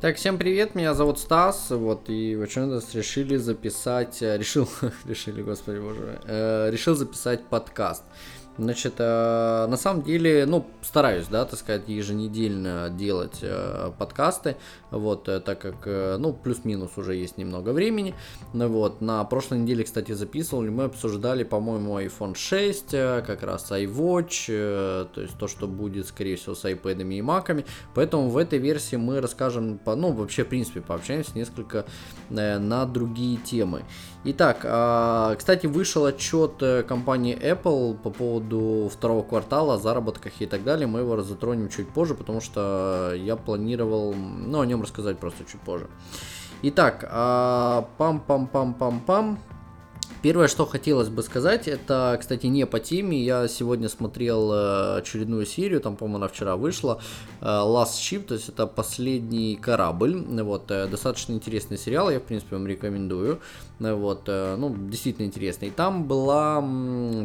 Так, всем привет, меня зовут Стас, вот, и раз решили записать, э, решил, решили, господи боже, э, решил записать подкаст. Значит, э, на самом деле, ну, стараюсь, да, так сказать, еженедельно делать э, подкасты, вот, э, так как, ну, плюс-минус уже есть немного времени, ну, вот, на прошлой неделе, кстати, записывали, мы обсуждали, по-моему, iPhone 6, э, как раз iWatch, то есть то, что будет, скорее всего, с iPad и Mac, поэтому в этой версии мы расскажем, по, ну, вообще, в принципе, пообщаемся несколько на другие темы. Итак, э, кстати, вышел отчет э, компании Apple по поводу второго квартала, заработках и так далее. Мы его затронем чуть позже, потому что я планировал, ну, о нем рассказать просто чуть позже. Итак, а, пам-пам-пам-пам-пам. Первое, что хотелось бы сказать, это, кстати, не по теме. Я сегодня смотрел э, очередную серию, там, по-моему, она вчера вышла. Э, Last Ship, то есть это последний корабль. Вот, достаточно интересный сериал, я, в принципе, вам рекомендую. Вот, ну, действительно интересный. И там была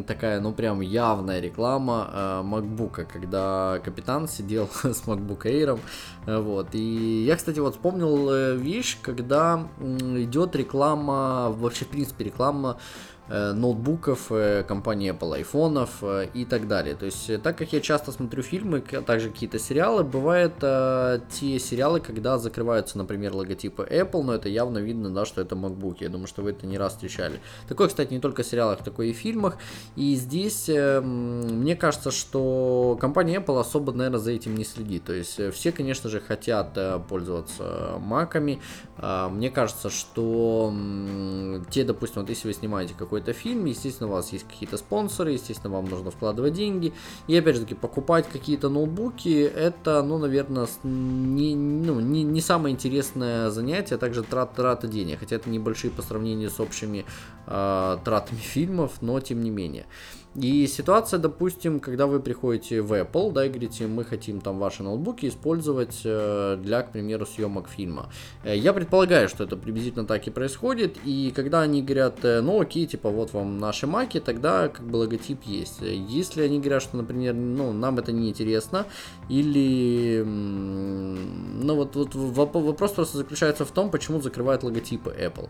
такая, ну, прям явная реклама MacBook, когда капитан сидел с MacBook Air. Вот, и я, кстати, вот вспомнил вещь, когда идет реклама, вообще, в принципе, реклама Э, ноутбуков э, компании Apple, айфонов э, и так далее. То есть, так как я часто смотрю фильмы, а также какие-то сериалы, бывают э, те сериалы, когда закрываются, например, логотипы Apple, но это явно видно, да, что это MacBook. Я думаю, что вы это не раз встречали. Такое, кстати, не только в сериалах, такое и в фильмах. И здесь э, мне кажется, что компания Apple особо, наверное, за этим не следит. То есть, все, конечно же, хотят э, пользоваться маками. Э, мне кажется, что э, те, допустим, вот если вы снимаете какой какой-то фильм, естественно, у вас есть какие-то спонсоры, естественно, вам нужно вкладывать деньги. И опять же таки, покупать какие-то ноутбуки, это, ну, наверное, не, ну, не, не самое интересное занятие, а также трат, трата денег. Хотя это небольшие по сравнению с общими э, тратами фильмов, но тем не менее. И ситуация, допустим, когда вы приходите в Apple, да, и говорите, мы хотим там ваши ноутбуки использовать э, для, к примеру, съемок фильма. Э, я предполагаю, что это приблизительно так и происходит, и когда они говорят, э, ну окей, типа вот вам наши маки, тогда как бы логотип есть. Если они говорят, что, например, ну нам это не интересно, или, ну вот, вот вопрос просто заключается в том, почему закрывают логотипы Apple.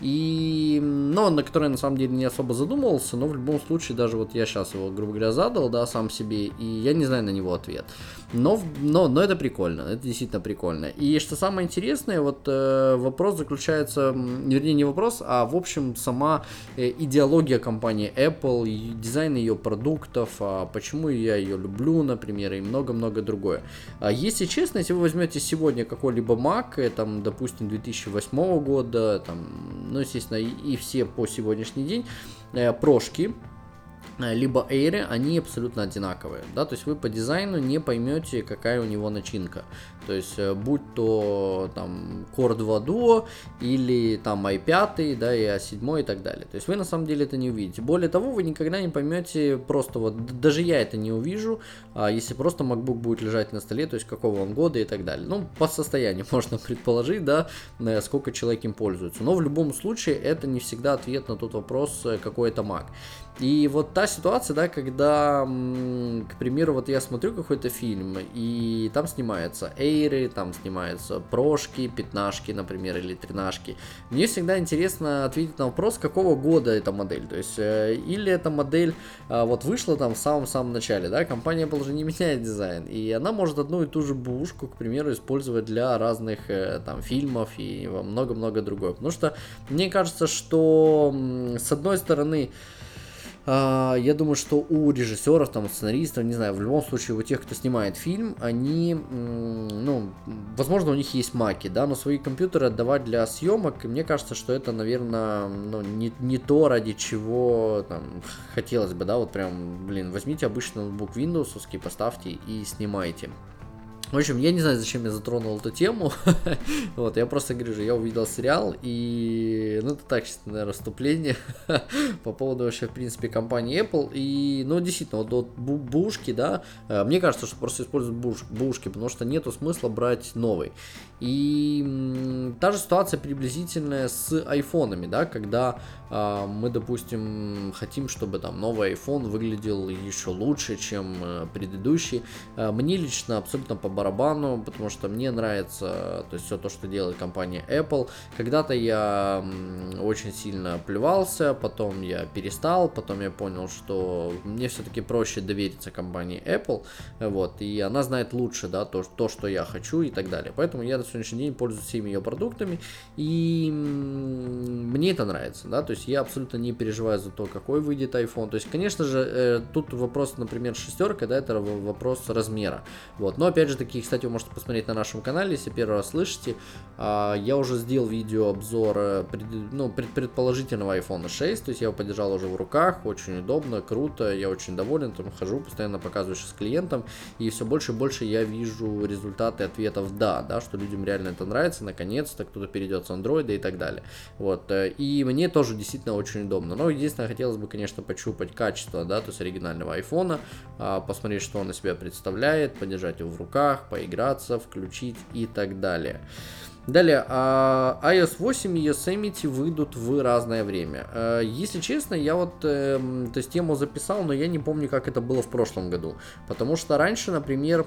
И, ну, на который на самом деле не особо задумывался, но в любом случае даже вот я сейчас его, грубо говоря, задал, да, сам себе, и я не знаю на него ответ. Но, но, но это прикольно, это действительно прикольно. И что самое интересное, вот э, вопрос заключается, вернее, не вопрос, а в общем сама э, идеология компании Apple, дизайн ее продуктов, а почему я ее люблю, например, и много-много другое. А если честно, если вы возьмете сегодня какой-либо Mac, э, там, допустим, 2008 года, там, ну, естественно, и, и все по сегодняшний день, э, прошки, либо Air, они абсолютно одинаковые, да, то есть вы по дизайну не поймете, какая у него начинка, то есть э, будь то там Core 2 Duo или там i5, да, и A7 и так далее, то есть вы на самом деле это не увидите. Более того, вы никогда не поймете просто вот, даже я это не увижу, а если просто MacBook будет лежать на столе, то есть какого он года и так далее. Ну, по состоянию можно предположить, да, э, сколько человек им пользуется, но в любом случае это не всегда ответ на тот вопрос, какой это Mac. И вот та ситуация, да, когда, к примеру, вот я смотрю какой-то фильм, и там снимаются эйры, там снимаются прошки, пятнашки, например, или тринашки. Мне всегда интересно ответить на вопрос, какого года эта модель. То есть, э, или эта модель а, вот вышла там в самом-самом начале, да, компания Apple уже не меняет дизайн, и она может одну и ту же бушку, к примеру, использовать для разных э, там фильмов и много-много другое. Потому что мне кажется, что с одной стороны, я думаю, что у режиссеров, там, сценаристов, не знаю, в любом случае у тех, кто снимает фильм, они, ну, возможно, у них есть маки, да, но свои компьютеры отдавать для съемок, и мне кажется, что это, наверное, ну, не, не то, ради чего там хотелось бы, да, вот прям, блин, возьмите обычный ноутбук Windows, поставьте и снимайте. В общем, я не знаю, зачем я затронул эту тему. вот, я просто говорю же, я увидел сериал, и, ну, это так, наверное, вступление по поводу вообще, в принципе, компании Apple. И, ну, действительно, вот, вот бушки, да, э, мне кажется, что просто используют буш, бушки, потому что нету смысла брать новый. И та же ситуация приблизительная с айфонами, да, когда э, мы, допустим, хотим, чтобы там новый iPhone выглядел еще лучше, чем э, предыдущий. Э, мне лично абсолютно по барабану, потому что мне нравится то есть все то, что делает компания Apple. Когда-то я очень сильно плевался, потом я перестал, потом я понял, что мне все-таки проще довериться компании Apple, вот, и она знает лучше, да, то, то, что я хочу и так далее. Поэтому я сегодняшний день пользуюсь всеми ее продуктами, и мне это нравится, да, то есть я абсолютно не переживаю за то, какой выйдет iPhone. То есть, конечно же, э, тут вопрос, например, шестерка, да, это вопрос размера, вот. Но опять же таки, кстати, вы можете посмотреть на нашем канале, если первый раз слышите, а, я уже сделал видео обзор, э, ну, предположительного iPhone 6, то есть я его подержал уже в руках, очень удобно, круто, я очень доволен, там хожу, постоянно показываю сейчас клиентам, и все больше и больше я вижу результаты ответов «да», да, что людям реально это нравится, наконец-то кто-то перейдет с Android и так далее. Вот, э, и мне тоже действительно очень удобно. Но единственное, хотелось бы, конечно, почупать качество, да, то есть оригинального айфона, а, посмотреть, что он из себя представляет, подержать его в руках, поиграться, включить и так далее. Далее, а, iOS 8 и Yosemite выйдут в разное время. Э, если честно, я вот, эм, то есть тему записал, но я не помню, как это было в прошлом году. Потому что раньше, например,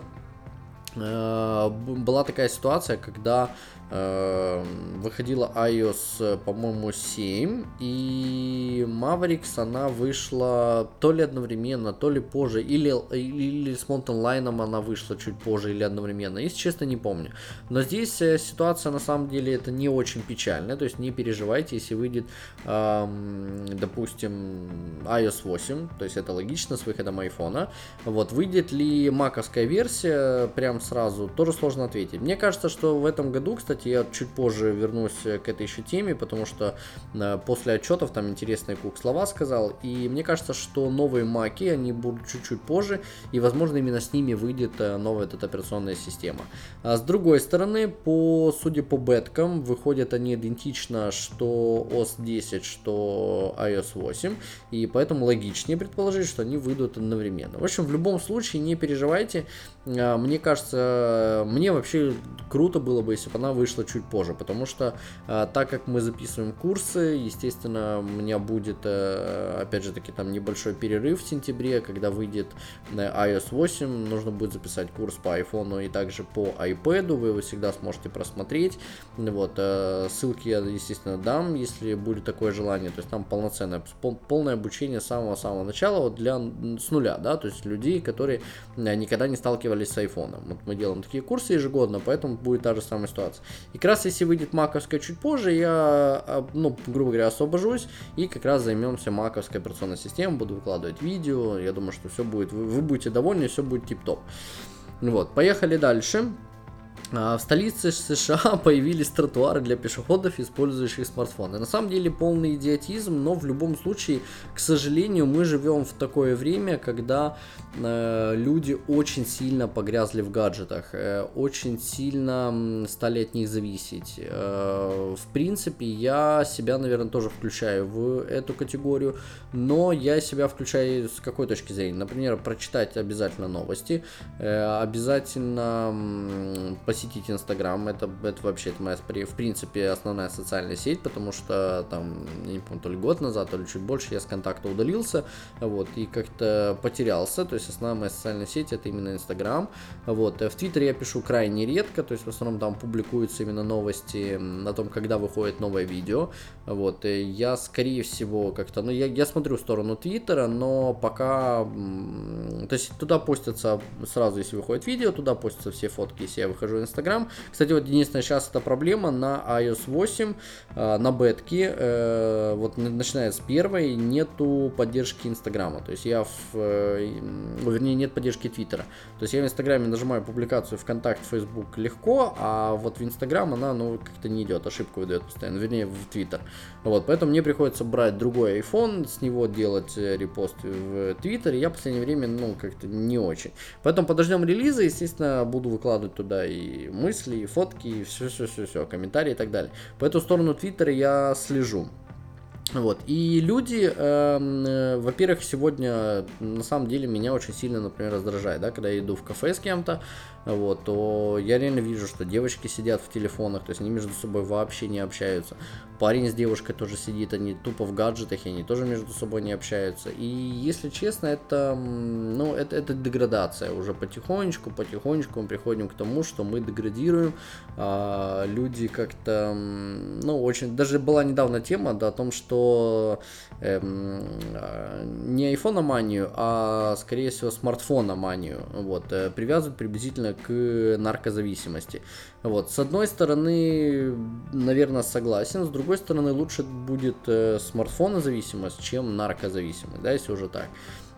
была такая ситуация, когда Эм, выходила iOS, по-моему, 7, и Mavericks, она вышла то ли одновременно, то ли позже, или, или с Mountain Line она вышла чуть позже или одновременно, если честно, не помню. Но здесь э, ситуация, на самом деле, это не очень печальная, то есть не переживайте, если выйдет, эм, допустим, iOS 8, то есть это логично с выходом iPhone, вот, выйдет ли маковская версия прям сразу, тоже сложно ответить. Мне кажется, что в этом году, кстати, я чуть позже вернусь к этой еще теме, потому что э, после отчетов там интересные Кук слова сказал, и мне кажется, что новые маки, они будут чуть-чуть позже, и, возможно, именно с ними выйдет э, новая эта операционная система. А с другой стороны, по, судя по беткам, выходят они идентично, что OS 10, что iOS 8, и поэтому логичнее предположить, что они выйдут одновременно. В общем, в любом случае, не переживайте, э, мне кажется, мне вообще круто было бы, если бы она вышла чуть позже, потому что э, так как мы записываем курсы, естественно, у меня будет, э, опять же таки, там небольшой перерыв в сентябре, когда выйдет э, iOS 8, нужно будет записать курс по iPhone и также по iPad, вы его всегда сможете просмотреть, вот, ссылки я, естественно, дам, если будет такое желание, то есть там полноценное, пол, полное обучение с самого-самого начала, вот для, с нуля, да, то есть людей, которые никогда не сталкивались с iPhone. Вот мы делаем такие курсы ежегодно, поэтому будет та же самая ситуация. И как раз если выйдет маковская чуть позже, я, а, ну, грубо говоря, освобожусь и как раз займемся маковской операционной системой, буду выкладывать видео, я думаю, что все будет, вы, вы будете довольны, все будет тип-топ. Вот, поехали дальше. А, в столице США появились тротуары для пешеходов, использующих смартфоны. На самом деле полный идиотизм, но в любом случае, к сожалению, мы живем в такое время, когда э, люди очень сильно погрязли в гаджетах, э, очень сильно стали от них зависеть. Э, в принципе, я себя, наверное, тоже включаю в эту категорию, но я себя включаю с какой точки зрения? Например, прочитать обязательно новости, э, обязательно посетить Инстаграм, это, это вообще это моя, в принципе, основная социальная сеть, потому что там, я не помню, то ли год назад, то ли чуть больше я с контакта удалился, вот, и как-то потерялся, то есть основная моя социальная сеть это именно Инстаграм, вот, в Твиттере я пишу крайне редко, то есть в основном там публикуются именно новости о том, когда выходит новое видео, вот, и я, скорее всего, как-то, ну, я, я смотрю в сторону Твиттера, но пока, то есть туда постятся сразу, если выходит видео, туда постятся все фотки, если я выхожу Instagram. Кстати, вот единственная сейчас эта проблема на iOS 8, э, на бетке, э, вот начиная с первой, нету поддержки Инстаграма. То есть я в, э, вернее, нет поддержки Твиттера. То есть я в Инстаграме нажимаю публикацию ВКонтакте, Facebook легко, а вот в Инстаграм она, ну, как-то не идет, ошибку выдает постоянно, вернее, в Твиттер. Вот, поэтому мне приходится брать другой iPhone, с него делать репост в Твиттере. Я в последнее время, ну, как-то не очень. Поэтому подождем релиза, естественно, буду выкладывать туда и мысли, и фотки, и все-все-все-все, комментарии и так далее. По эту сторону Твиттера я слежу. Вот. И люди, эм, э, во-первых, сегодня на самом деле меня очень сильно, например, раздражает, да, когда я иду в кафе с кем-то, вот, то я реально вижу, что девочки сидят в телефонах, то есть они между собой вообще не общаются. Парень с девушкой тоже сидит, они тупо в гаджетах, и они тоже между собой не общаются. И если честно, это, ну, это, это деградация. Уже потихонечку, потихонечку мы приходим к тому, что мы деградируем. А, люди как-то, ну, очень... Даже была недавно тема, да, о том, что эм, а, не айфономанию, а, скорее всего, смартфономанию, вот, э, привязывают приблизительно к наркозависимости. Вот, с одной стороны, наверное, согласен, с другой стороны, лучше будет э, смартфонозависимость, чем наркозависимость, да, если уже так.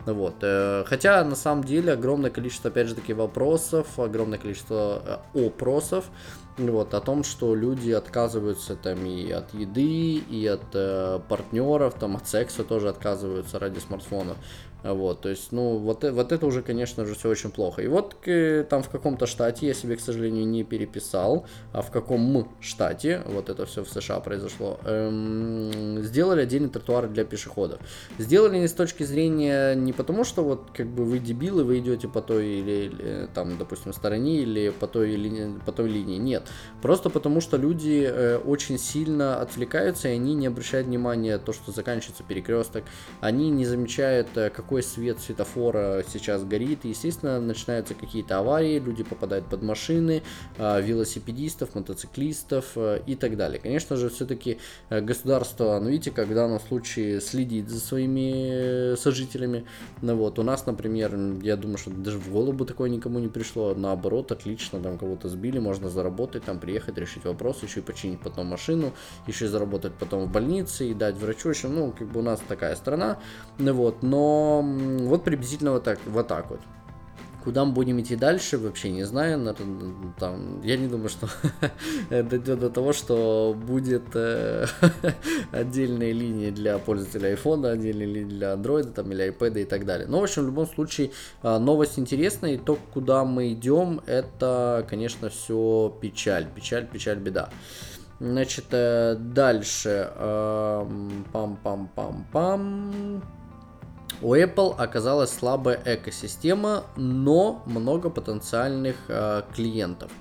Вот. Э, хотя, на самом деле, огромное количество, опять же таки, вопросов, огромное количество э, опросов, вот, о том, что люди отказываются там и от еды, и от э, партнеров, там, от секса тоже отказываются ради смартфонов. Вот, то есть, ну, вот, э, вот это уже, конечно же, все очень плохо. И вот к, там в каком-то штате, я себе, к сожалению, не переписал, а в каком штате, вот это все в США произошло, эм, сделали отдельный тротуар для пешеходов. Сделали не с точки зрения, не потому что вот как бы вы дебилы, вы идете по той или, или там, допустим, стороне или по той, или, по той линии, нет. Просто потому что люди э, очень сильно отвлекаются, и они не обращают внимания то, что заканчивается перекресток, они не замечают, э, какой какой свет светофора сейчас горит. И, естественно, начинаются какие-то аварии, люди попадают под машины, а, велосипедистов, мотоциклистов э, и так далее. Конечно же, все-таки э, государство, ну видите, как в данном случае следит за своими э, сожителями. Ну вот, у нас, например, я думаю, что даже в голову такое никому не пришло. Наоборот, отлично, там кого-то сбили, можно заработать, там приехать, решить вопрос, еще и починить потом машину, еще и заработать потом в больнице и дать врачу. Еще, ну, как бы у нас такая страна. Ну вот, но вот приблизительно вот так, вот так вот. Куда мы будем идти дальше, вообще не знаю. Там, я не думаю, что дойдет до того, что будет э, отдельные линии для пользователя iPhone, отдельные линии для Android там, или iPad и так далее. Но, в общем, в любом случае, э, новость интересная. И то, куда мы идем, это, конечно, все печаль. Печаль, печаль, беда. Значит, э, дальше. Пам-пам-пам-пам. У Apple оказалась слабая экосистема, но много потенциальных э, клиентов.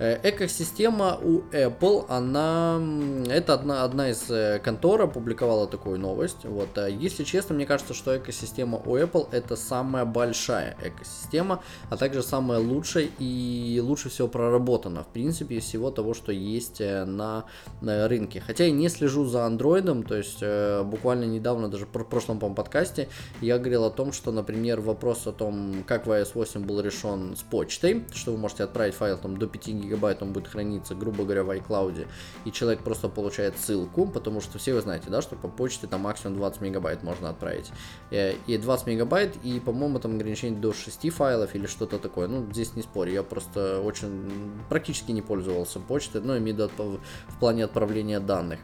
Э, экосистема у Apple, она, это одна, одна из э, контор опубликовала такую новость. Вот, э, если честно, мне кажется, что экосистема у Apple это самая большая экосистема, а также самая лучшая и лучше всего проработана, в принципе, из всего того, что есть на, на рынке. Хотя я не слежу за андроидом, то есть буквально недавно, даже в прошлом по подкасте, я говорил о том, что, например, вопрос о том, как в iOS 8 был решен с почтой, что вы можете отправить файл там до 5 гигабайт гигабайт он будет храниться, грубо говоря, в iCloud, и человек просто получает ссылку, потому что все вы знаете, да, что по почте там максимум 20 мегабайт можно отправить. Э, и 20 мегабайт, и, по-моему, там ограничение до 6 файлов или что-то такое. Ну, здесь не спорю, я просто очень практически не пользовался почтой, но имею в плане отправления данных.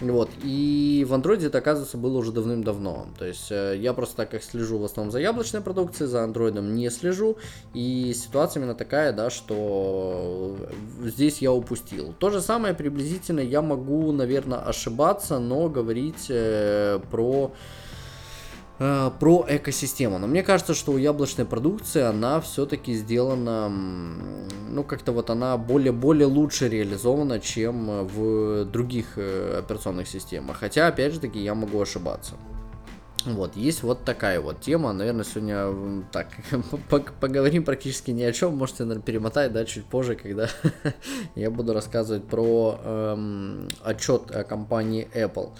Вот, и в Android это, оказывается, было уже давным-давно. То есть э, я просто так как слежу в основном за яблочной продукцией, за Android не слежу. И ситуация именно такая, да, что здесь я упустил. То же самое приблизительно я могу, наверное, ошибаться, но говорить э, про Э, про экосистему. Но мне кажется, что у яблочной продукции она все-таки сделана, ну как-то вот она более-более лучше реализована, чем в других э, операционных системах. Хотя, опять же таки, я могу ошибаться. Вот, есть вот такая вот тема. Наверное, сегодня так поговорим практически ни о чем. Можете, наверное, перемотать, да, чуть позже, когда я буду рассказывать про эм, отчет компании Apple.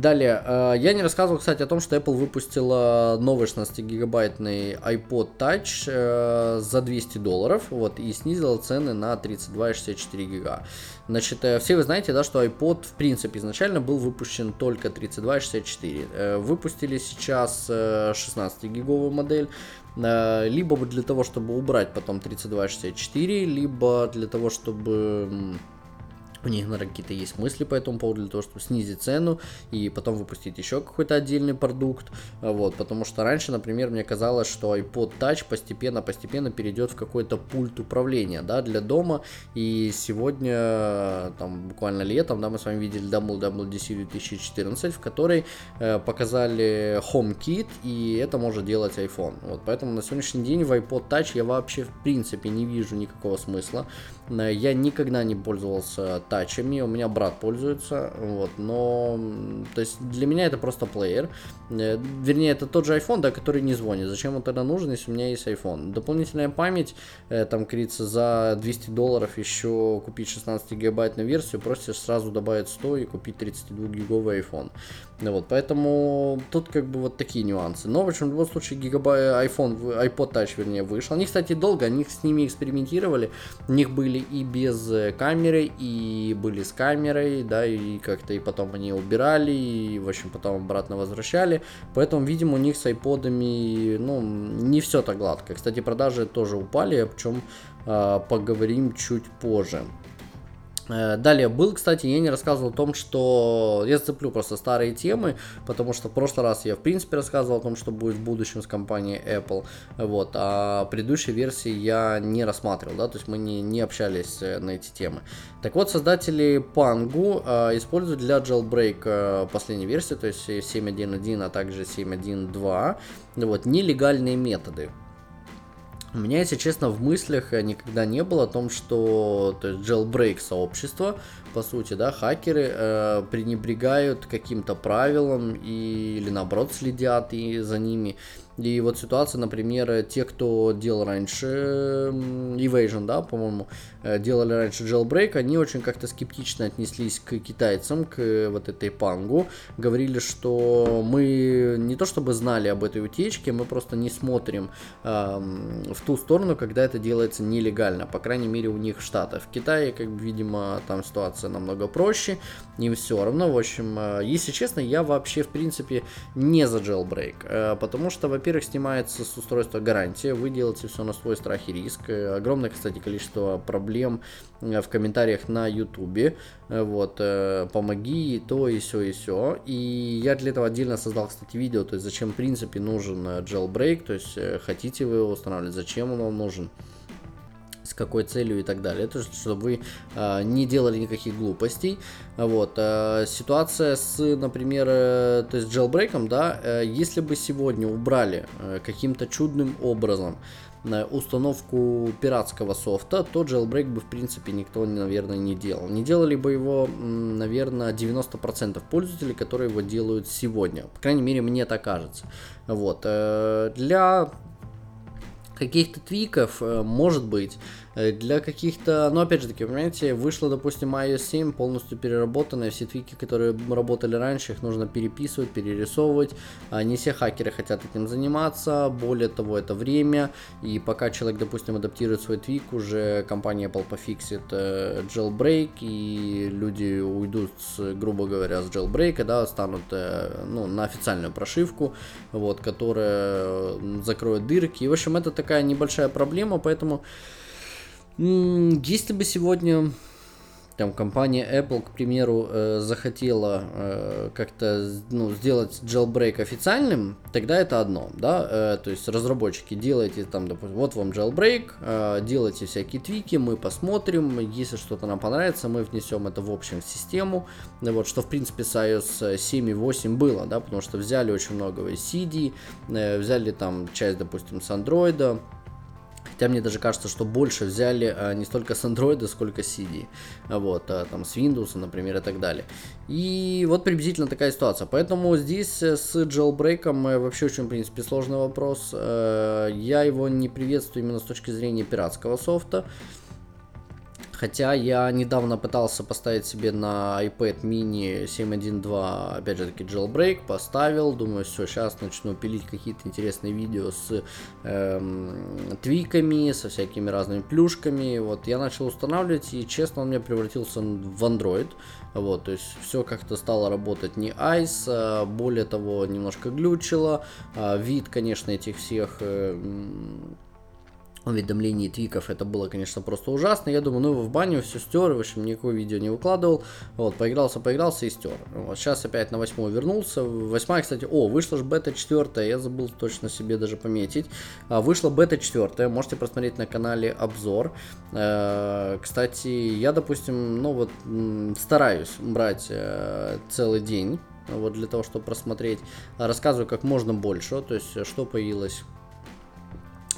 Далее, э, я не рассказывал, кстати, о том, что Apple выпустила новый 16-гигабайтный iPod Touch э, за 200 долларов, вот, и снизила цены на 32 и 64 гига. Значит, э, все вы знаете, да, что iPod, в принципе, изначально был выпущен только 32 и 64. Выпустили сейчас 16-гиговую модель, либо для того, чтобы убрать потом 32 и 64, либо для того, чтобы у них, наверное, какие-то есть мысли по этому поводу для того, чтобы снизить цену и потом выпустить еще какой-то отдельный продукт. Вот, потому что раньше, например, мне казалось, что iPod Touch постепенно-постепенно перейдет в какой-то пульт управления, да, для дома. И сегодня, там, буквально летом, да, мы с вами видели WWDC 2014, в которой э, показали HomeKit, и это может делать iPhone. Вот, поэтому на сегодняшний день в iPod Touch я вообще, в принципе, не вижу никакого смысла. Э, я никогда не пользовался тачами, у меня брат пользуется, вот, но, то есть для меня это просто плеер, э, вернее, это тот же iPhone, да, который не звонит, зачем он тогда нужен, если у меня есть iPhone. Дополнительная память, э, там, говорится, за 200 долларов еще купить 16 гигабайтную версию, просто сразу добавить 100 и купить 32 гиговый iPhone. Вот, поэтому тут как бы вот такие нюансы. Но, в общем, в любом случае, гигабайт iPhone, iPod Touch, вернее, вышел. Они, кстати, долго, они с ними экспериментировали. У них были и без камеры, и были с камерой, да, и как-то и потом они убирали, и, в общем, потом обратно возвращали. Поэтому, видимо, у них с айподами, ну, не все так гладко. Кстати, продажи тоже упали, о чем э, поговорим чуть позже. Э, далее был, кстати, я не рассказывал о том, что я зацеплю просто старые темы, потому что в прошлый раз я в принципе рассказывал о том, что будет в будущем с компанией Apple, вот, а предыдущей версии я не рассматривал, да, то есть мы не, не общались э, на эти темы. Так вот, создатели Pangu э, используют для jailbreak э, последней версии, то есть 7.1.1, а также 7.1.2, вот, нелегальные методы. У меня, если честно, в мыслях никогда не было о том, что то есть jailbreak сообщество, по сути, да, хакеры э, пренебрегают каким-то правилам и, или наоборот следят и за ними. И вот ситуация, например, те, кто делал раньше Evasion, да, по-моему, э, делали раньше Jailbreak, они очень как-то скептично отнеслись к китайцам, к вот этой пангу. Говорили, что мы не то чтобы знали об этой утечке, мы просто не смотрим э, в ту сторону, когда это делается нелегально, по крайней мере у них в Штатах. В Китае, как видимо, там ситуация намного проще, им все равно. В общем, э, если честно, я вообще, в принципе, не за Jailbreak, э, потому что, во во-первых, снимается с устройства гарантия, вы делаете все на свой страх и риск. Огромное, кстати, количество проблем э, в комментариях на ютубе. Э, вот, э, помоги, то, и все, и все. И я для этого отдельно создал, кстати, видео, то есть зачем, в принципе, нужен jailbreak, то есть хотите вы его устанавливать, зачем он вам нужен какой целью и так далее. Это чтобы вы э, не делали никаких глупостей. Вот. Э, ситуация с, например, э, то есть jailbreak, да, э, если бы сегодня убрали э, каким-то чудным образом на установку пиратского софта, то jailbreak бы в принципе никто, наверное, не делал. Не делали бы его, наверное, 90% пользователей, которые его делают сегодня. По крайней мере, мне так кажется. Вот. Э, для каких-то твиков, э, может быть, э, для каких-то, ну, опять же таки, понимаете, вышло, допустим, iOS 7 полностью переработанная, все твики, которые работали раньше, их нужно переписывать, перерисовывать, а не все хакеры хотят этим заниматься, более того, это время, и пока человек, допустим, адаптирует свой твик, уже компания Apple пофиксит э, jailbreak, и люди уйдут, с, грубо говоря, с jailbreak, да, станут, ну, на официальную прошивку, вот, которая закроет дырки, и, в общем, это такая небольшая проблема, поэтому если бы сегодня там компания Apple, к примеру, э, захотела э, как-то ну, сделать jailbreak официальным, тогда это одно, да, э, то есть разработчики делайте там, допустим, вот вам jailbreak, э, делайте всякие твики, мы посмотрим, если что-то нам понравится, мы внесем это в общем в систему, вот, что в принципе с iOS 7 и 8 было, да, потому что взяли очень много CD, э, взяли там часть, допустим, с Android, Хотя мне даже кажется, что больше взяли а, не столько с Android, сколько с CD. Вот, а, там с Windows, например, и так далее. И вот приблизительно такая ситуация. Поэтому здесь э, с jailbreak э, вообще очень, в принципе, сложный вопрос. Э, я его не приветствую именно с точки зрения пиратского софта. Хотя я недавно пытался поставить себе на iPad mini 7.1.2, опять же таки, jailbreak, поставил, думаю, все, сейчас начну пилить какие-то интересные видео с эм, твиками, со всякими разными плюшками, вот, я начал устанавливать, и, честно, он меня превратился в Android, вот, то есть все как-то стало работать не Ice, а более того, немножко глючило, а вид, конечно, этих всех э, уведомлений твиков, это было, конечно, просто ужасно. Я думаю, ну в баню все стер, в общем, никакое видео не выкладывал. Вот, поигрался, поигрался и стер. Вот, сейчас опять на восьмую вернулся. Восьмая, кстати, о, вышла же бета четвертая, я забыл точно себе даже пометить. А, вышла бета четвертая, можете посмотреть на канале обзор. Э, кстати, я, допустим, ну вот стараюсь брать э, целый день вот для того, чтобы просмотреть. Рассказываю как можно больше, то есть что появилось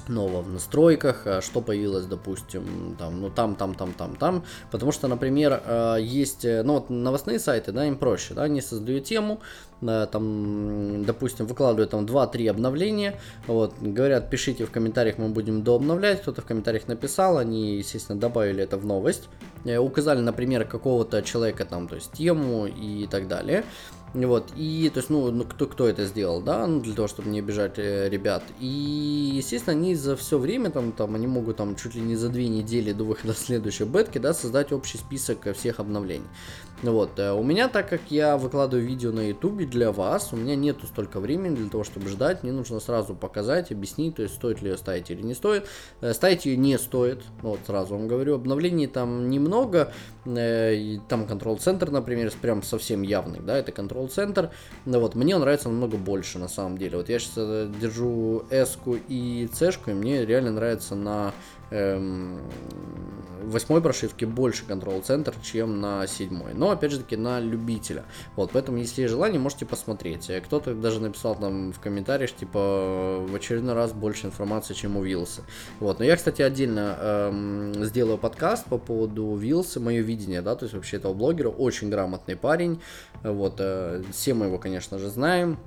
нового в настройках, а что появилось, допустим, там, ну там, там, там, там, там, потому что, например, э, есть, э, ну вот новостные сайты, да, им проще, да, они создают тему, там, допустим, выкладывают там 2-3 обновления, вот, говорят, пишите в комментариях, мы будем дообновлять, кто-то в комментариях написал, они, естественно, добавили это в новость, э, указали, например, какого-то человека там, то есть тему и так далее, вот, и, то есть, ну, ну кто, кто это сделал, да, ну, для того, чтобы не обижать э, ребят. И, естественно, они за все время, там, там, они могут, там, чуть ли не за две недели до выхода следующей бетки, да, создать общий список всех обновлений. Вот, э, у меня, так как я выкладываю видео на ютубе для вас, у меня нету столько времени для того, чтобы ждать, мне нужно сразу показать, объяснить, то есть, стоит ли ее ставить или не стоит. Э, ставить ее не стоит, вот, сразу вам говорю, обновлений там немного, э, там контрол-центр, например, прям совсем явный, да, это контрол-центр, вот, мне он нравится намного больше, на самом деле, вот я сейчас держу S-ку и C-шку, и мне реально нравится на эм, восьмой прошивке больше контрол-центр, чем на седьмой. Но, опять же таки, на любителя. Вот, поэтому, если есть желание, можете посмотреть. Э, кто-то даже написал там в комментариях, типа, в очередной раз больше информации, чем у Вилса. Вот, но я, кстати, отдельно эм, сделаю подкаст по поводу Вилса, мое видение, да, то есть вообще этого блогера, очень грамотный парень. Вот, э, все мы его, конечно же, знаем.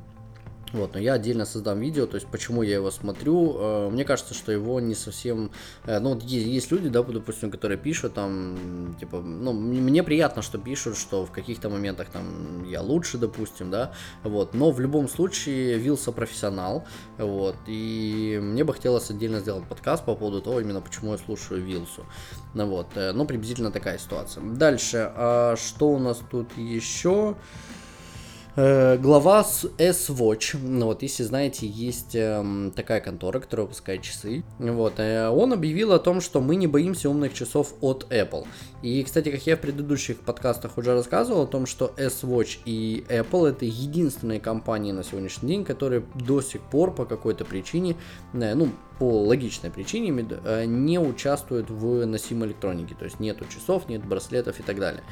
Вот, но я отдельно создам видео, то есть почему я его смотрю. Э, мне кажется, что его не совсем... Э, ну, вот есть, есть люди, да, допустим, которые пишут там, типа, ну, мне приятно, что пишут, что в каких-то моментах там я лучше, допустим, да, вот. Но в любом случае Вилса профессионал, вот, и мне бы хотелось отдельно сделать подкаст по поводу того, именно почему я слушаю Вилсу. Ну, вот, э, ну, приблизительно такая ситуация. Дальше, а что у нас тут еще? Э, глава с S-Watch. Ну, вот, если знаете, есть э, такая контора, которая выпускает часы. Вот, э, он объявил о том, что мы не боимся умных часов от Apple. И, кстати, как я в предыдущих подкастах уже рассказывал о том, что S-Watch и Apple это единственные компании на сегодняшний день, которые до сих пор по какой-то причине, э, ну, по логичной причине э, не участвуют в носимой электронике. То есть нету часов, нет браслетов и так далее.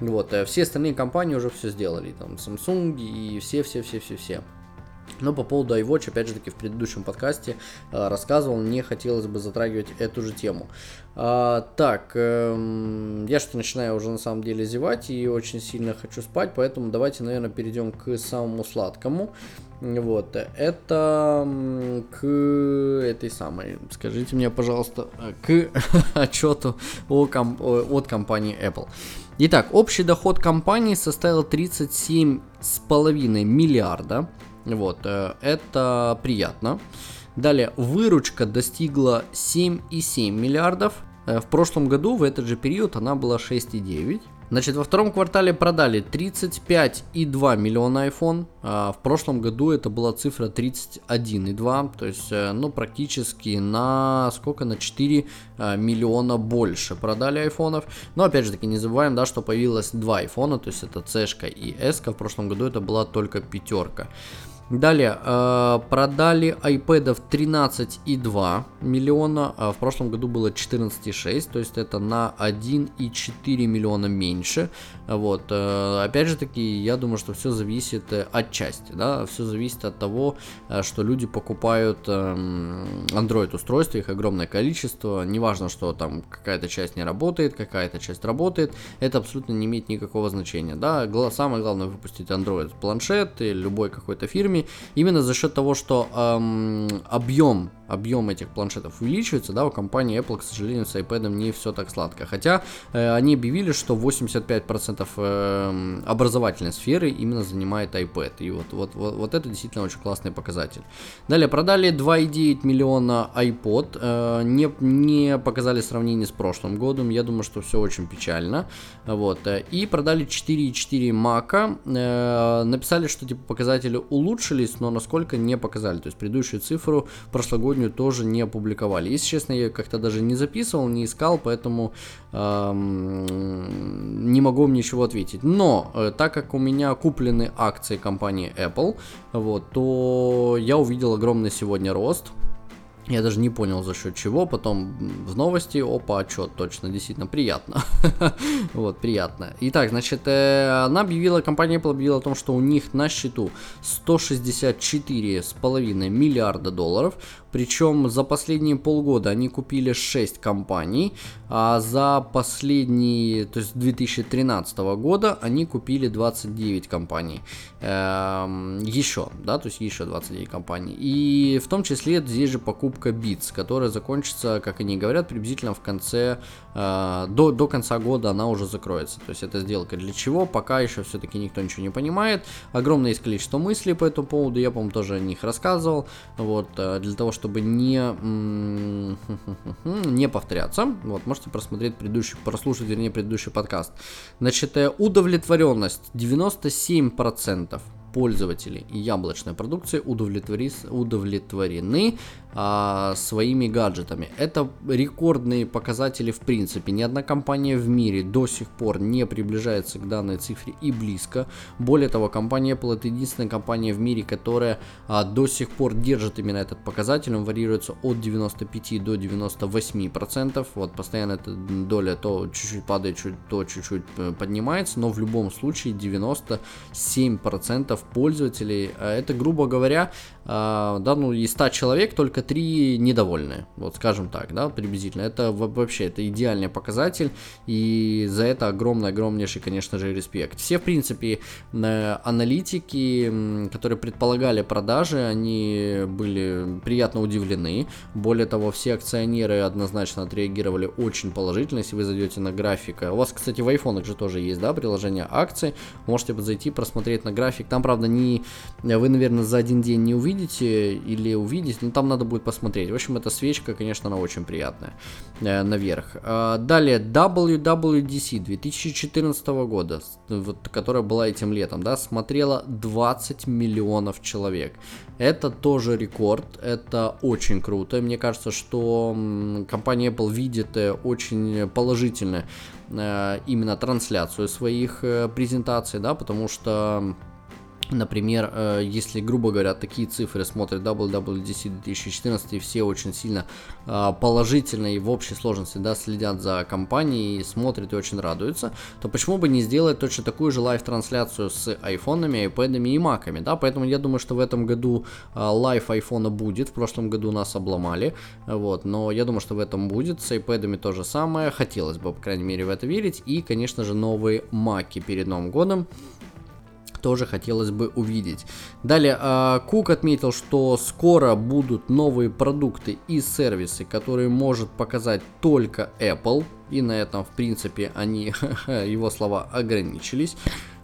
Вот, э, все остальные компании уже все сделали, там Samsung и все-все-все-все-все. Но по поводу iWatch, опять же таки, в предыдущем подкасте э, рассказывал, не хотелось бы затрагивать эту же тему. А, так, э, я что начинаю уже на самом деле зевать и очень сильно хочу спать, поэтому давайте, наверное, перейдем к самому сладкому. Вот, это к этой самой, скажите мне, пожалуйста, к отчету о, комп- от компании Apple. Итак, общий доход компании составил 37,5 миллиарда. Вот, э, это приятно. Далее, выручка достигла 7,7 миллиардов. Э, в прошлом году в этот же период она была 6,9. Значит, во втором квартале продали 35,2 миллиона iPhone. А в прошлом году это была цифра 31,2. То есть, э, ну, практически на сколько? На 4 э, миллиона больше продали айфонов. Но, опять же таки, не забываем, да, что появилось два айфона. То есть, это C и S. В прошлом году это была только пятерка. Далее, э, продали iPad 13,2 миллиона, а в прошлом году было 14,6, то есть это на 1,4 миллиона меньше. Вот, э, опять же таки, я думаю, что все зависит э, от части, да, все зависит от того, что люди покупают э, Android устройства, их огромное количество, неважно, что там какая-то часть не работает, какая-то часть работает, это абсолютно не имеет никакого значения, да, самое главное выпустить Android планшет или любой какой-то фирме, именно за счет того, что эм, объем, объем этих планшетов увеличивается, да, у компании Apple, к сожалению, с iPad не все так сладко. Хотя э, они объявили, что 85% э, образовательной сферы именно занимает iPad. И вот, вот, вот, вот это действительно очень классный показатель. Далее, продали 2,9 миллиона iPod, э, не, не показали сравнение с прошлым годом, я думаю, что все очень печально. Вот, э, и продали 4,4 Mac, э, написали, что типа показатели улучшились, но насколько не показали. То есть предыдущую цифру прошлогоднюю сегодня тоже не опубликовали. Если честно, я как-то даже не записывал, не искал, поэтому эм, не могу вам ничего ответить. Но, э, так как у меня куплены акции компании Apple, вот, то я увидел огромный сегодня рост. Я даже не понял за счет чего, потом в новости, опа, отчет, точно, действительно, приятно. вот, приятно. Итак, значит, э, она объявила, компания Apple объявила о том, что у них на счету 164,5 миллиарда долларов, причем за последние полгода они купили 6 компаний, а за последние, то есть 2013 года они купили 29 компаний. Эм, еще, да, то есть еще 29 компаний. И в том числе здесь же покупка Beats, которая закончится, как они говорят, приблизительно в конце, э, до, до конца года она уже закроется. То есть эта сделка для чего, пока еще все-таки никто ничего не понимает. Огромное есть количество мыслей по этому поводу, я, по-моему, тоже о них рассказывал. Вот, э, для того, чтобы не, не повторяться, вот, можете просмотреть предыдущий, прослушать, вернее, предыдущий подкаст. Значит, э, удовлетворенность 97% пользователей яблочной продукции удовлетворены а, своими гаджетами. Это рекордные показатели в принципе. Ни одна компания в мире до сих пор не приближается к данной цифре и близко. Более того, компания Apple это единственная компания в мире, которая а, до сих пор держит именно этот показатель. Он варьируется от 95 до 98 процентов. Вот постоянно эта доля то чуть-чуть падает, чуть, то чуть-чуть э, поднимается, но в любом случае 97 процентов пользователей. А это, грубо говоря, да, ну из 100 человек только 3 недовольны, вот скажем так, да, приблизительно. Это вообще, это идеальный показатель, и за это огромный-огромнейший, конечно же, респект. Все, в принципе, аналитики, которые предполагали продажи, они были приятно удивлены. Более того, все акционеры однозначно отреагировали очень положительно, если вы зайдете на график. У вас, кстати, в айфонах же тоже есть, да, приложение акций. Можете зайти, просмотреть на график. Там, правда, не, вы, наверное, за один день не увидите, увидите или увидите, но там надо будет посмотреть. В общем, эта свечка, конечно, она очень приятная э, наверх. Э, далее, WWDC 2014 года, вот, которая была этим летом, да, смотрела 20 миллионов человек. Это тоже рекорд, это очень круто. Мне кажется, что компания Apple видит э, очень положительно э, именно трансляцию своих э, презентаций, да, потому что Например, э, если, грубо говоря, такие цифры смотрят WWDC 2014 и все очень сильно э, положительно и в общей сложности да, следят за компанией, смотрят и очень радуются, то почему бы не сделать точно такую же live-трансляцию с айфонами, айпэдами и маками, да, поэтому я думаю, что в этом году э, live айфона будет, в прошлом году нас обломали, вот, но я думаю, что в этом будет, с айпэдами то же самое, хотелось бы, по крайней мере, в это верить, и, конечно же, новые маки перед Новым годом, тоже хотелось бы увидеть. Далее, а, Кук отметил, что скоро будут новые продукты и сервисы, которые может показать только Apple. И на этом, в принципе, они, его слова, ограничились.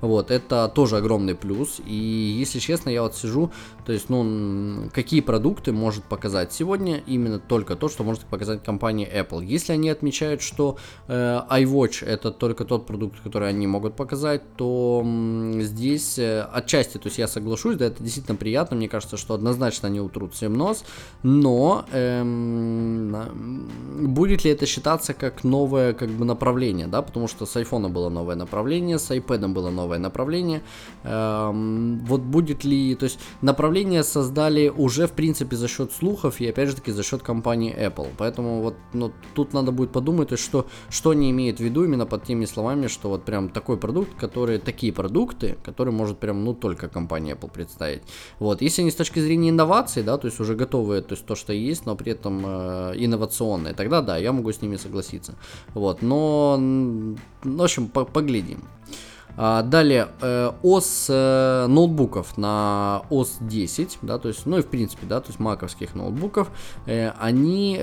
Вот, это тоже огромный плюс. И если честно, я вот сижу, то есть, ну, какие продукты может показать сегодня именно только то, что может показать компания Apple. Если они отмечают, что э, iWatch это только тот продукт, который они могут показать, то м, здесь э, отчасти, то есть я соглашусь, да, это действительно приятно. Мне кажется, что однозначно они утрут всем нос. Но эм, будет ли это считаться как новое как бы направление, да, потому что с iPhone было новое направление, с iPad было новое новое направление. Эм, вот будет ли, то есть направление создали уже в принципе за счет слухов и опять же таки за счет компании Apple. Поэтому вот ну, тут надо будет подумать, то есть, что, что они имеют в виду именно под теми словами, что вот прям такой продукт, который, такие продукты, которые может прям ну только компания Apple представить. Вот, если они с точки зрения инноваций, да, то есть уже готовые, то есть то, что есть, но при этом э, инновационные, тогда да, я могу с ними согласиться. Вот, но, в общем, поглядим. А, далее, э, ОС э, ноутбуков на ОС 10, да, то есть, ну и в принципе, да, то есть маковских ноутбуков, э, они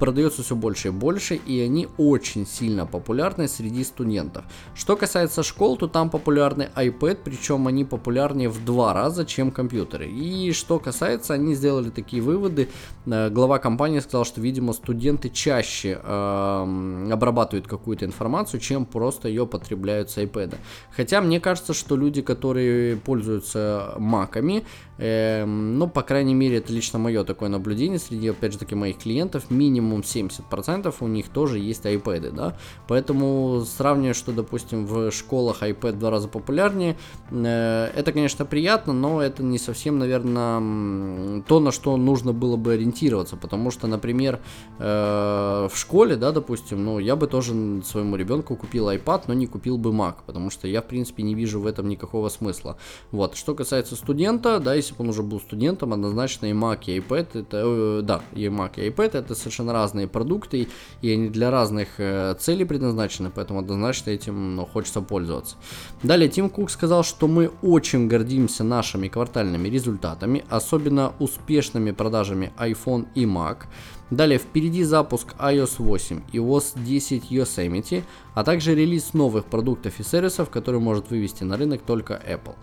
продаются все больше и больше, и они очень сильно популярны среди студентов. Что касается школ, то там популярны iPad, причем они популярнее в два раза, чем компьютеры. И что касается, они сделали такие выводы, глава компании сказал, что, видимо, студенты чаще э, обрабатывают какую-то информацию, чем просто ее потребляют с iPad. Хотя мне кажется, что люди, которые пользуются маками, э, ну, по крайней мере, это лично мое такое наблюдение среди, опять же таки, моих клиентов, минимум 70% у них тоже есть iPad, да, поэтому сравнивая, что, допустим, в школах iPad в два раза популярнее, э, это, конечно, приятно, но это не совсем, наверное, то, на что нужно было бы ориентироваться, потому что, например, э, в школе, да, допустим, ну, я бы тоже своему ребенку купил iPad, но не купил бы Mac, потому что я, в принципе, не вижу в этом никакого смысла. Вот, что касается студента, да, если бы он уже был студентом, однозначно и Mac, и iPad, это, э, да, и Mac, и iPad это совершенно разные продукты, и они для разных э, целей предназначены, поэтому однозначно этим ну, хочется пользоваться. Далее, Тим Кук сказал, что мы очень гордимся нашими квартальными результатами, особенно успешными продажами iPhone и Mac. Далее впереди запуск iOS 8, iOS 10 Yosemite, а также релиз новых продуктов и сервисов, которые может вывести на рынок только Apple.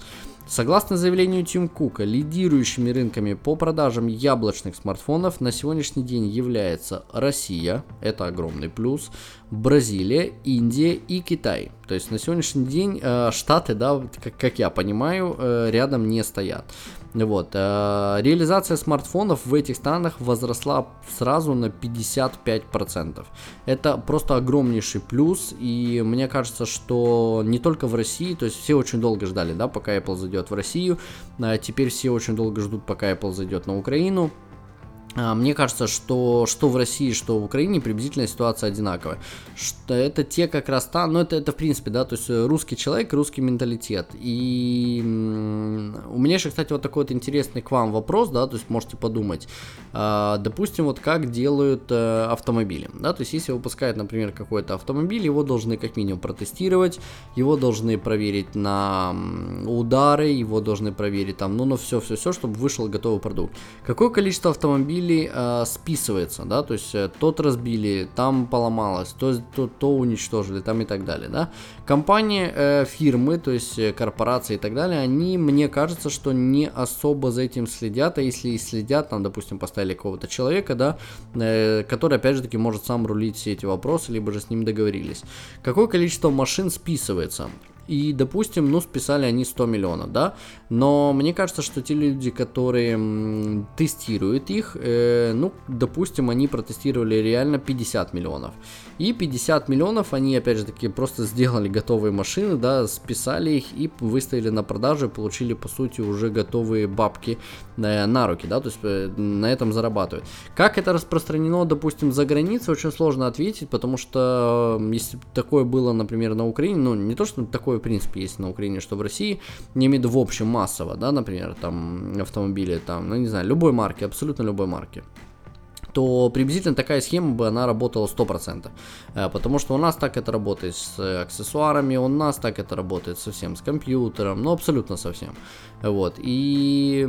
Согласно заявлению Тим Кука, лидирующими рынками по продажам яблочных смартфонов на сегодняшний день является Россия, это огромный плюс, Бразилия, Индия и Китай. То есть на сегодняшний день э, Штаты, да, как, как я понимаю, э, рядом не стоят. Вот. Э, реализация смартфонов в этих странах возросла сразу на 55%. Это просто огромнейший плюс, и мне кажется, что не только в России, то есть все очень долго ждали, да, пока Apple зайдет в Россию, а теперь все очень долго ждут, пока Apple зайдет на Украину, мне кажется, что что в России, что в Украине приблизительно ситуация одинаковая. Что это те как раз там, ну это, это в принципе, да, то есть э, русский человек, русский менталитет. И у меня еще, кстати, вот такой вот интересный к вам вопрос, да, то есть можете подумать. А, допустим, вот как делают э, автомобили, да, то есть если выпускают, например, какой-то автомобиль, его должны как минимум протестировать, его должны проверить на удары, его должны проверить там, ну, на все-все-все, чтобы вышел готовый продукт. Какое количество автомобилей разбили, э, списывается, да, то есть э, тот разбили, там поломалось, то, то, то уничтожили, там и так далее, да. Компании, э, фирмы, то есть э, корпорации и так далее, они, мне кажется, что не особо за этим следят, а если и следят, там, допустим, поставили какого-то человека, да, э, который, опять же таки, может сам рулить все эти вопросы, либо же с ним договорились. Какое количество машин списывается? И, допустим, ну, списали они 100 миллионов, да, но мне кажется, что те люди, которые тестируют их, э, ну, допустим, они протестировали реально 50 миллионов. И 50 миллионов они, опять же таки, просто сделали готовые машины, да, списали их и выставили на продажу, и получили, по сути, уже готовые бабки э, на руки, да, то есть э, на этом зарабатывают. Как это распространено, допустим, за границей, очень сложно ответить, потому что если такое было, например, на Украине, ну, не то, что такое, в принципе, есть на Украине, что в России, не имею в виду в общем массово, да, например, там автомобили, там, ну, не знаю, любой марки, абсолютно любой марки то приблизительно такая схема бы она работала 100%. Э, потому что у нас так это работает с аксессуарами, у нас так это работает совсем с компьютером, ну абсолютно совсем. Вот. И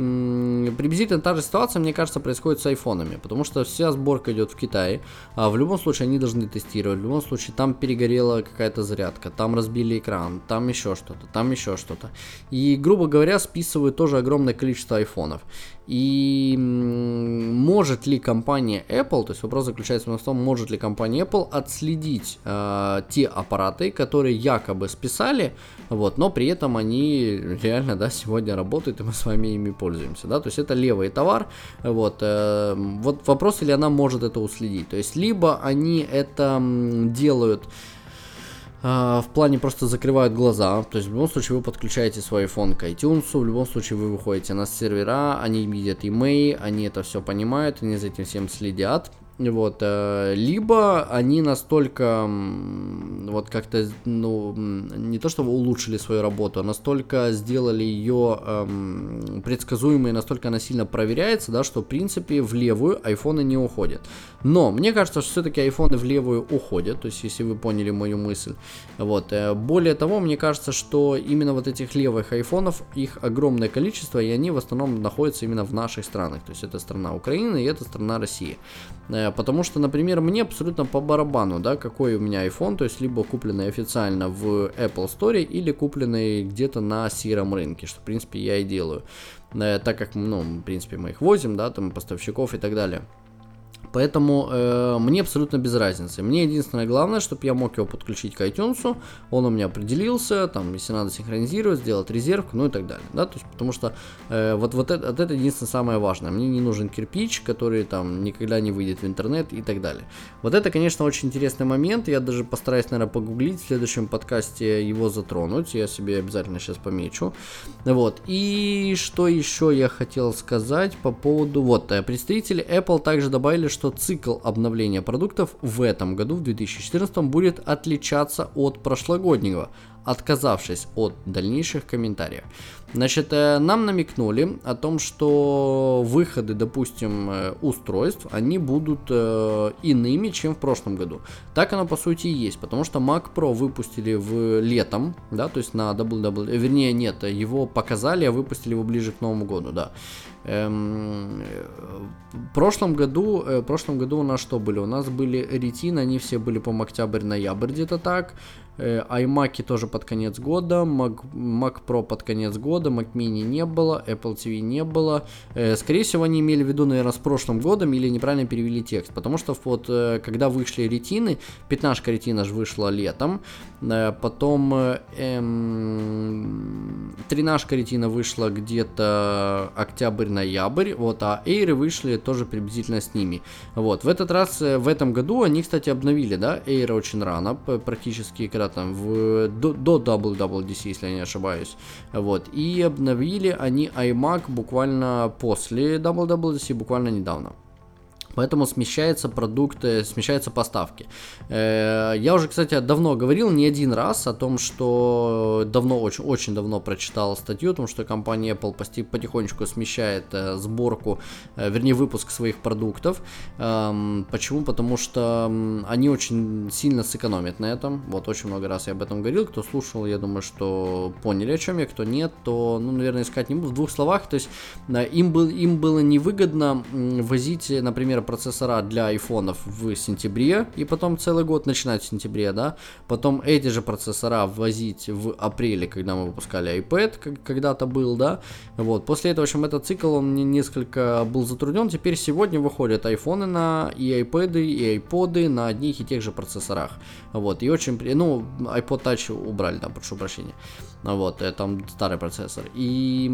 приблизительно та же ситуация, мне кажется, происходит с айфонами, потому что вся сборка идет в Китае, а в любом случае они должны тестировать, в любом случае там перегорела какая-то зарядка, там разбили экран, там еще что-то, там еще что-то. И, грубо говоря, списывают тоже огромное количество айфонов. И может ли компания Apple, то есть вопрос заключается в том, может ли компания Apple отследить э, те аппараты, которые якобы списали, вот, но при этом они реально, да, сегодня работают, и мы с вами ими пользуемся, да, то есть это левый товар, вот, э, вот вопрос, или она может это уследить, то есть либо они это делают а, в плане просто закрывают глаза. То есть в любом случае вы подключаете свой iPhone к iTunes, в любом случае вы выходите на сервера, они видят email, они это все понимают, они за этим всем следят. Вот, э, либо они настолько вот как-то, ну, не то чтобы улучшили свою работу, а настолько сделали ее эм, предсказуемой, настолько она сильно проверяется, да, что в принципе в левую айфоны не уходят. Но мне кажется, что все-таки айфоны в левую уходят, то есть если вы поняли мою мысль. Вот, э, более того, мне кажется, что именно вот этих левых айфонов, их огромное количество, и они в основном находятся именно в наших странах. То есть это страна Украины и это страна России. Э, потому что, например, мне абсолютно по барабану, да, какой у меня iPhone, то есть либо купленный официально в Apple Store или купленный где-то на сером рынке, что, в принципе, я и делаю, э, так как, ну, в принципе, мы их возим, да, там, поставщиков и так далее. Поэтому э, мне абсолютно без разницы. Мне единственное главное, чтобы я мог его подключить к iTunes, он у меня определился, там, если надо синхронизировать, сделать резервку, ну и так далее. Да? То есть, потому что э, вот, вот это, это единственное самое важное. Мне не нужен кирпич, который там никогда не выйдет в интернет и так далее. Вот это, конечно, очень интересный момент. Я даже постараюсь, наверное, погуглить в следующем подкасте его затронуть. Я себе обязательно сейчас помечу. Вот. И что еще я хотел сказать по поводу... Вот, э, представители Apple также добавили, что цикл обновления продуктов в этом году, в 2014, будет отличаться от прошлогоднего, отказавшись от дальнейших комментариев. Значит, э, нам намекнули о том, что выходы, допустим, э, устройств, они будут э, иными, чем в прошлом году. Так оно по сути и есть, потому что Mac Pro выпустили в летом, да, то есть на WW, вернее нет, его показали, а выпустили его ближе к Новому году, да. Эм, в прошлом году, в прошлом году у нас что были? У нас были Retina, они все были, по октябрь-ноябрь где-то так. iMac тоже под конец года, Mac, Mac Pro под конец года, Mac Mini не было, Apple TV не было. Э, скорее всего, они имели в виду, наверное, с прошлым годом или неправильно перевели текст, потому что вот э, когда вышли ретины, пятнашка ретина же вышла летом, э, потом эм, тринашка ретина вышла где-то октябрь-ноябрь, вот, а эйры вышли тоже приблизительно с ними. Вот, в этот раз, в этом году они, кстати, обновили, да, эйры очень рано, практически когда там в, до, до WWDC, если я не ошибаюсь, вот, и обновили они iMac буквально после WWDC, буквально недавно. Поэтому смещается продукты, смещаются поставки. Э, я уже, кстати, давно говорил, не один раз о том, что давно, очень, очень давно прочитал статью о том, что компания Apple потихонечку смещает э, сборку, э, вернее, выпуск своих продуктов. Эм, почему? Потому что они очень сильно сэкономят на этом. Вот, очень много раз я об этом говорил. Кто слушал, я думаю, что поняли, о чем я. Кто нет, то, ну, наверное, искать не буду. В двух словах, то есть им, был, им было невыгодно возить, например, процессора для айфонов в сентябре, и потом целый год начинать в сентябре, да, потом эти же процессора ввозить в апреле, когда мы выпускали iPad, как когда-то был, да, вот, после этого, в общем, этот цикл, он несколько был затруднен, теперь сегодня выходят айфоны на и iPad, и iPod на одних и тех же процессорах, вот, и очень, ну, iPod Touch убрали, да, прошу прощения, вот, это там старый процессор, и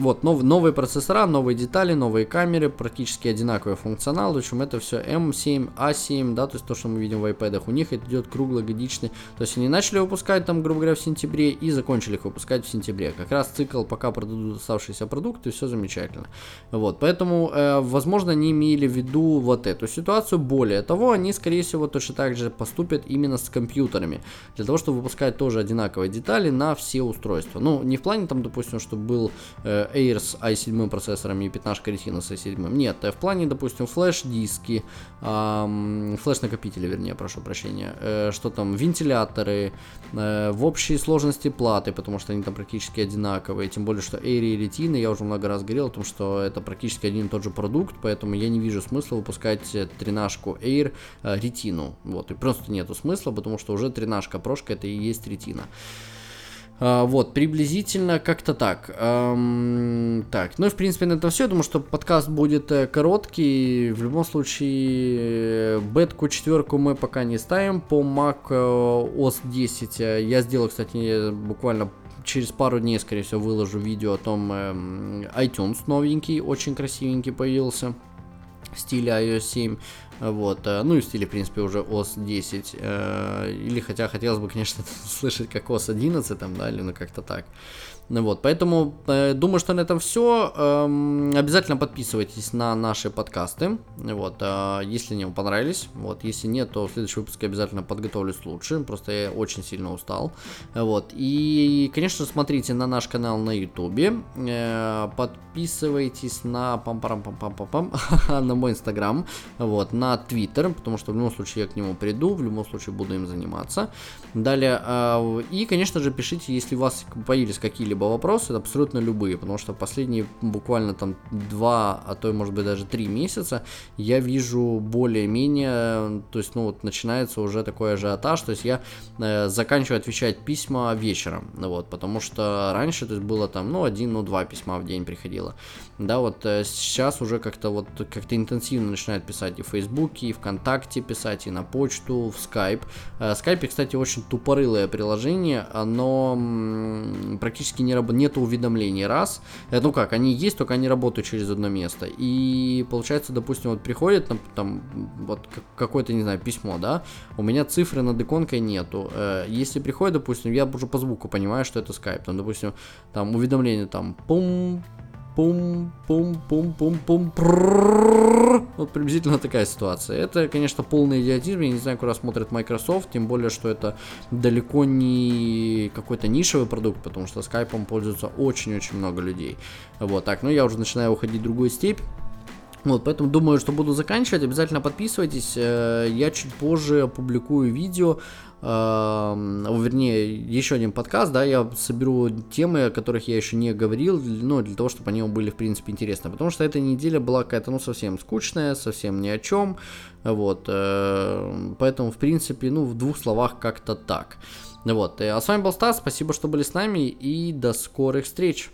вот, нов, новые процессора, новые детали, новые камеры, практически одинаковый функционал, в общем, это все M7, A7, да, то есть то, что мы видим в iPad, у них это идет круглогодичный, то есть они начали выпускать там, грубо говоря, в сентябре и закончили их выпускать в сентябре. Как раз цикл, пока продадут оставшиеся продукты, все замечательно. Вот, поэтому, э, возможно, они имели в виду вот эту ситуацию. Более того, они, скорее всего, точно так же поступят именно с компьютерами, для того, чтобы выпускать тоже одинаковые детали на все устройства. Ну, не в плане там, допустим, чтобы был э, Air с i7 процессором и 15 Retina с i7. Нет, а в плане, допустим, флеш флеш-диски, эм, флеш-накопители, вернее, прошу прощения, э, что там, вентиляторы, э, в общей сложности платы, потому что они там практически одинаковые, тем более, что Air и Retina, я уже много раз говорил о том, что это практически один и тот же продукт, поэтому я не вижу смысла выпускать тринашку Air э, Retina, вот, и просто нету смысла, потому что уже тринашка прошка это и есть Retina. А, вот, приблизительно как-то так. Эм, так, ну и в принципе на этом все. Я думаю, что подкаст будет э, короткий. В любом случае, бетку четверку мы пока не ставим. По Mac э, OS 10 э, я сделал, кстати, буквально через пару дней, скорее всего, выложу видео о том, эм, iTunes новенький, очень красивенький появился в стиле iOS 7. Вот, э, ну и в стиле, в принципе, уже OS 10. Э, или хотя хотелось бы, конечно, слышать как OS 11, там, да, или ну как-то так. Ну вот, поэтому э, думаю, что на этом все. Эм, обязательно подписывайтесь на наши подкасты. Вот, э, если они вам понравились. Вот, если нет, то в следующем выпуске обязательно подготовлюсь лучше. Просто я очень сильно устал. Вот. И, конечно, смотрите на наш канал на YouTube. Э, подписывайтесь на пам парам пам пам пам пам на мой инстаграм. Вот, на Твиттер, потому что в любом случае я к нему приду, в любом случае буду им заниматься. Далее, э, и, конечно же, пишите, если у вас появились какие-либо какие-либо вопросы, абсолютно любые, потому что последние буквально там два, а то и может быть даже три месяца я вижу более-менее, то есть, ну вот начинается уже такой ажиотаж, то есть я э, заканчиваю отвечать письма вечером, вот, потому что раньше, то есть было там, ну, один, ну, два письма в день приходило, да, вот э, сейчас уже как-то вот как-то интенсивно начинает писать и Facebook Фейсбуке, и ВКонтакте писать, и на почту, в Skype. В Skype, кстати, очень тупорылое приложение, оно практически не работает, нет уведомлений, раз. Ну как, они есть, только они работают через одно место. И получается, допустим, вот приходит там, там вот какое-то, не знаю, письмо, да, у меня цифры над иконкой нету. Если приходит, допустим, я уже по звуку понимаю, что это Skype, там, допустим, там уведомление там пум пум пум пум пум пум вот приблизительно такая ситуация. Это, конечно, полный идиотизм. Я не знаю, куда смотрит Microsoft, тем более, что это далеко не какой-то нишевый продукт, потому что скайпом пользуются очень-очень много людей. Вот так, ну я уже начинаю уходить в другую степь. Вот, поэтому думаю, что буду заканчивать. Обязательно подписывайтесь. Э, я чуть позже опубликую видео, вернее, еще один подкаст, да, я соберу темы, о которых я еще не говорил, ну, для того, чтобы они были, в принципе, интересны. Потому что эта неделя была какая-то, ну, совсем скучная, совсем ни о чем. Вот, э, поэтому, в принципе, ну, в двух словах как-то так. Вот, э, а с вами был Стас, спасибо, что были с нами, и до скорых встреч.